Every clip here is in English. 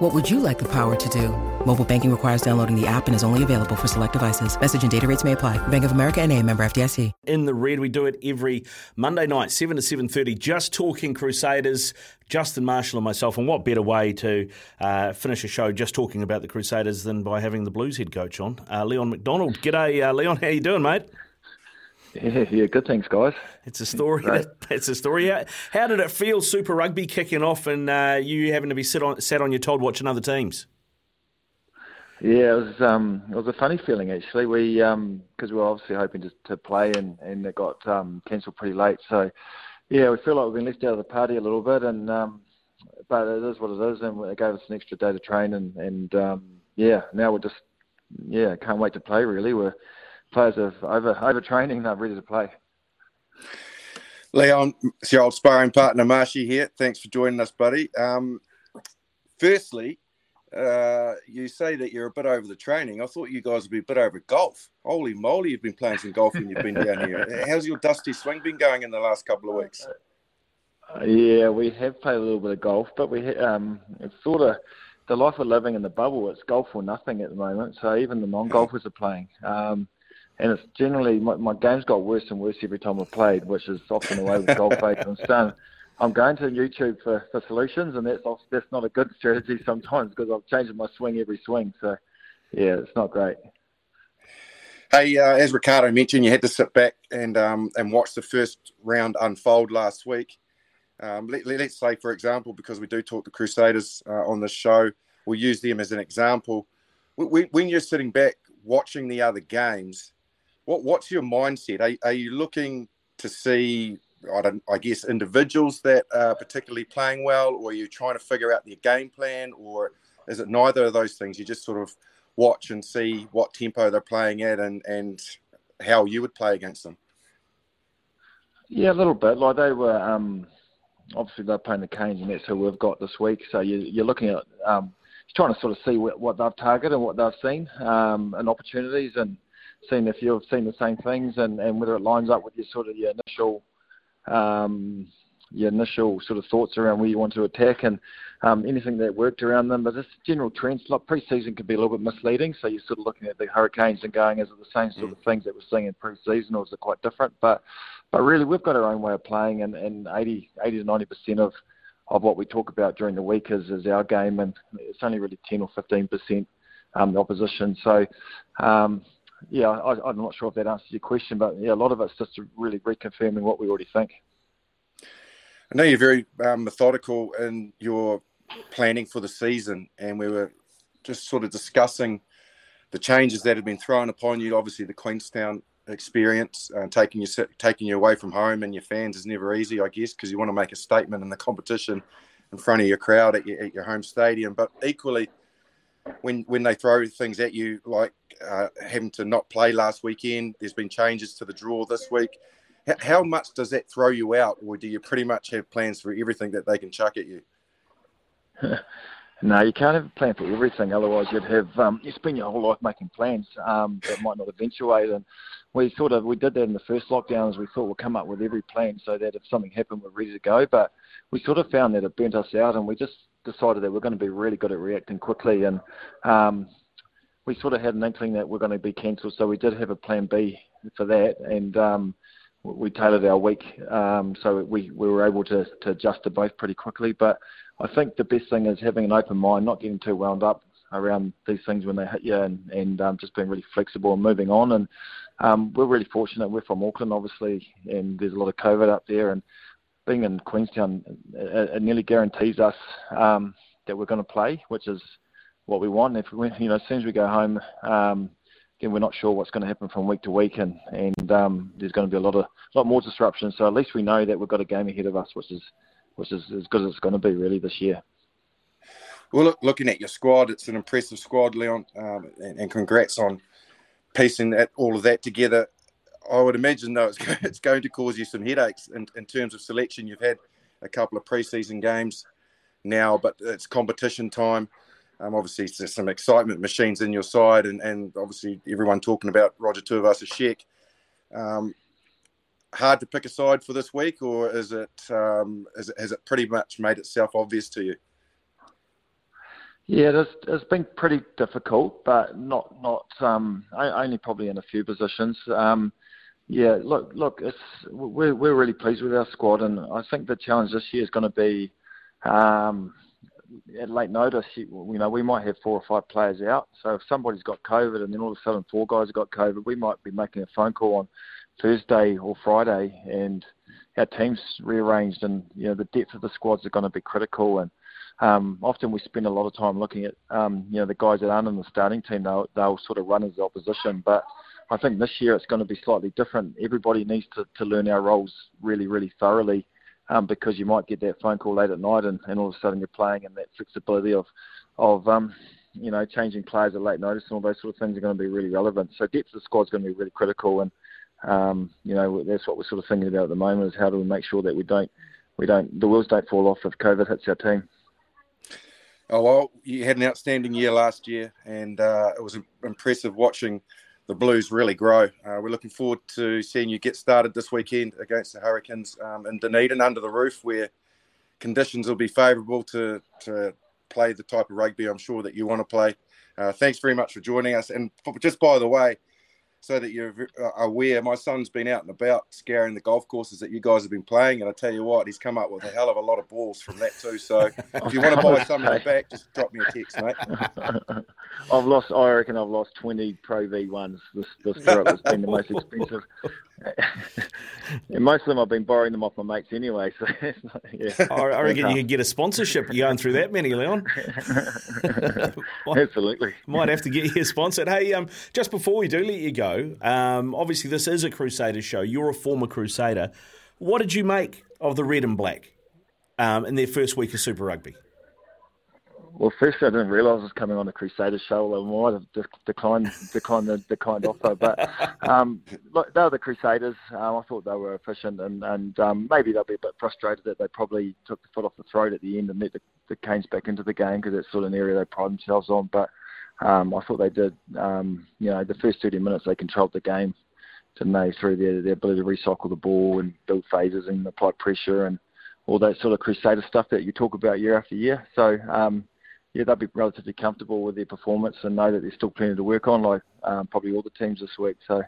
What would you like the power to do? Mobile banking requires downloading the app and is only available for select devices. Message and data rates may apply. Bank of America and a member FDIC. In the red, we do it every Monday night, 7 to 7.30, just talking Crusaders, Justin Marshall and myself. And what better way to uh, finish a show just talking about the Crusaders than by having the Blues head coach on, uh, Leon MacDonald. G'day, uh, Leon. How you doing, mate? Yeah, yeah, good. Thanks, guys. It's a story. It's a story. How, how, did it feel, Super Rugby kicking off, and uh, you having to be sit on, sat on your Todd watching other teams? Yeah, it was um, it was a funny feeling actually. We because um, we were obviously hoping to, to play, and and it got um, cancelled pretty late. So yeah, we feel like we've been left out of the party a little bit, and um, but it is what it is, and it gave us an extra day to train, and and um, yeah, now we're just yeah can't wait to play. Really, we're players are over over training, they're ready to play. Leon, it's your old sparring partner Marshy here. Thanks for joining us, buddy. Um, firstly, uh, you say that you're a bit over the training. I thought you guys would be a bit over golf. Holy moly, you've been playing some golf and you've been down here. How's your dusty swing been going in the last couple of weeks? Uh, yeah, we have played a little bit of golf, but we um, it's sort of the life we're living in the bubble. It's golf or nothing at the moment. So even the non-golfers are playing. Um, and it's generally my, my game's got worse and worse every time I've played, which is often the way with golf players. I'm starting, I'm going to YouTube for, for solutions, and that's that's not a good strategy sometimes because I'm changing my swing every swing. So yeah, it's not great. Hey, uh, as Ricardo mentioned, you had to sit back and um, and watch the first round unfold last week. Um, let, us say, for example, because we do talk the Crusaders uh, on this show, we'll use them as an example. When you're sitting back watching the other games, what what's your mindset? Are, are you looking to see I don't I guess individuals that are particularly playing well, or are you trying to figure out their game plan, or is it neither of those things? You just sort of watch and see what tempo they're playing at, and and how you would play against them. Yeah, a little bit. Like they were um, obviously they're playing the Canes, and that's who we've got this week. So you, you're looking at um, trying to sort of see what, what they've targeted and what they've seen um, and opportunities and seeing if you've seen the same things and, and whether it lines up with your sort of your initial um, your initial sort of thoughts around where you want to attack and um, anything that worked around them. But just general trends, like pre-season can be a little bit misleading. So you're sort of looking at the Hurricanes and going, is it the same sort of mm. things that we're seeing in pre-season or is it quite different? But but really, we've got our own way of playing, and, and 80, 80 to 90 percent of of what we talk about during the week is, is our game, and it's only really 10 or 15 percent um, the opposition. So um, yeah, I, am not sure if that answers your question, but yeah, a lot of it's just really reconfirming what we already think. I know you're very um, methodical in your planning for the season, and we were just sort of discussing the changes that have been thrown upon you. Obviously, the Queenstown experience, uh, taking you taking you away from home and your fans is never easy, I guess, because you want to make a statement in the competition in front of your crowd at your, at your home stadium. But equally, when when they throw things at you like uh, having to not play last weekend, there's been changes to the draw this week. H- how much does that throw you out, or do you pretty much have plans for everything that they can chuck at you? no, you can't have a plan for everything. Otherwise, you'd have um, you spend your whole life making plans um, that might not eventuate. And we sort of we did that in the first lockdowns. We thought we'd come up with every plan so that if something happened, we're ready to go. But we sort of found that it burnt us out, and we just decided that we're going to be really good at reacting quickly, and um, we sort of had an inkling that we're going to be cancelled, so we did have a plan B for that, and um, we tailored our week um, so we, we were able to, to adjust to both pretty quickly. But I think the best thing is having an open mind, not getting too wound up around these things when they hit you, and, and um, just being really flexible and moving on. And um, we're really fortunate. We're from Auckland, obviously, and there's a lot of COVID up there, and being in Queenstown, it, it nearly guarantees us um, that we're going to play, which is what we want. If we, you know, as soon as we go home, um, again, we're not sure what's going to happen from week to week, and and um, there's going to be a lot of a lot more disruption. So at least we know that we've got a game ahead of us, which is which is as good as it's going to be really this year. Well, look, looking at your squad, it's an impressive squad, Leon, um, and, and, congrats on piecing that all of that together. I would imagine though it's, going to cause you some headaches in, in terms of selection. You've had a couple of preseason games now, but it's competition time. Um, obviously, there's some excitement machines in your side, and, and obviously everyone talking about Roger Tuivasa-Sheck. Um, hard to pick a side for this week, or is it, um, is it has it pretty much made itself obvious to you? Yeah, it's, it's been pretty difficult, but not not um, only probably in a few positions. Um, yeah, look, look, we're we're really pleased with our squad, and I think the challenge this year is going to be um, at late notice. You know, we might have four or five players out. So if somebody's got COVID, and then all of a sudden four guys have got COVID, we might be making a phone call on Thursday or Friday, and our team's rearranged, and you know the depth of the squads are going to be critical, and um, often we spend a lot of time looking at um, you know the guys that aren't in the starting team. They'll, they'll sort of run as the opposition, but I think this year it's going to be slightly different. Everybody needs to, to learn our roles really, really thoroughly um, because you might get that phone call late at night and, and all of a sudden you're playing and that flexibility of of um, you know changing players at late notice and all those sort of things are going to be really relevant. So depth of the squad is going to be really critical and um, you know that's what we're sort of thinking about at the moment is how do we make sure that we don't we don't the wheels don't fall off if COVID hits our team. Oh well, you had an outstanding year last year, and uh, it was impressive watching the Blues really grow. Uh, we're looking forward to seeing you get started this weekend against the Hurricanes um, in Dunedin under the roof, where conditions will be favourable to to play the type of rugby I'm sure that you want to play. Uh, thanks very much for joining us. And just by the way, so that you're uh, aware, my son's been out and about scouring the golf courses that you guys have been playing, and I tell you what, he's come up with a hell of a lot of balls from that too. So if you want to buy some in the back, just drop me a text, mate. I've lost. I reckon I've lost twenty Pro V ones. This this trip has been the most expensive. Most of them I've been borrowing them off my mates anyway. So yeah. I reckon you could get a sponsorship going through that many, Leon. Absolutely. Might have to get you sponsored. Hey, um, just before we do let you go, um, obviously this is a Crusaders show. You're a former Crusader. What did you make of the red and black um, in their first week of Super Rugby? Well, firstly, I didn't realise I was coming on the Crusaders show. I might have declined declined the, offer, but um, look, they were the Crusaders. Um, I thought they were efficient, and and um, maybe they'll be a bit frustrated that they probably took the foot off the throat at the end and let the, the Canes back into the game because that's sort of an area they pride themselves on. But um, I thought they did. Um, you know, the first 30 minutes they controlled the game, didn't they? Through their their ability to recycle the ball and build phases and apply pressure and all that sort of Crusader stuff that you talk about year after year. So. Um, yeah, they'll be relatively comfortable with their performance and know that there's still plenty to work on, like um, probably all the teams this week. So,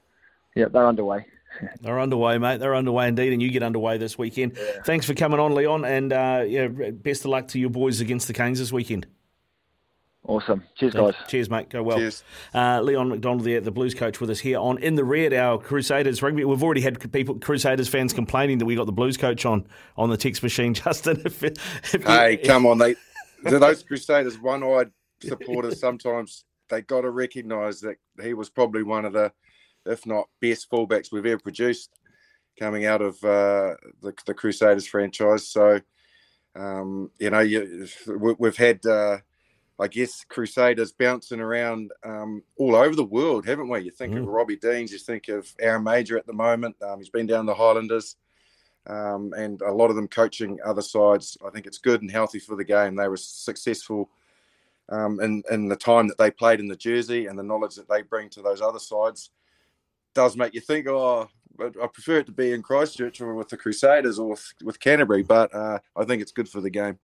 yeah, they're underway. They're underway, mate. They're underway indeed, and you get underway this weekend. Yeah. Thanks for coming on, Leon, and uh, yeah, best of luck to your boys against the Canes this weekend. Awesome. Cheers, guys. Cheers, mate. Go well. Cheers. Uh, Leon MacDonald, there, the Blues coach, with us here on In the Red, our Crusaders rugby. We've already had people, Crusaders fans, complaining that we got the Blues coach on on the text machine. Justin, if, if hey, you, come on, those Crusaders one-eyed supporters sometimes they got to recognise that he was probably one of the, if not best fullbacks we've ever produced, coming out of uh, the, the, Crusaders franchise. So, um, you know, you, we, have had, uh, I guess, Crusaders bouncing around um, all over the world, haven't we? You think mm. of Robbie Deans, you think of Aaron Mauger at the moment. Um, he's been down the Highlanders um, and a lot of them coaching other sides. I think it's good and healthy for the game. They were successful um, in, in the time that they played in the jersey and the knowledge that they bring to those other sides does make you think, oh, I prefer it to be in Christchurch or with the Crusaders or with, with Canterbury, but uh, I think it's good for the game.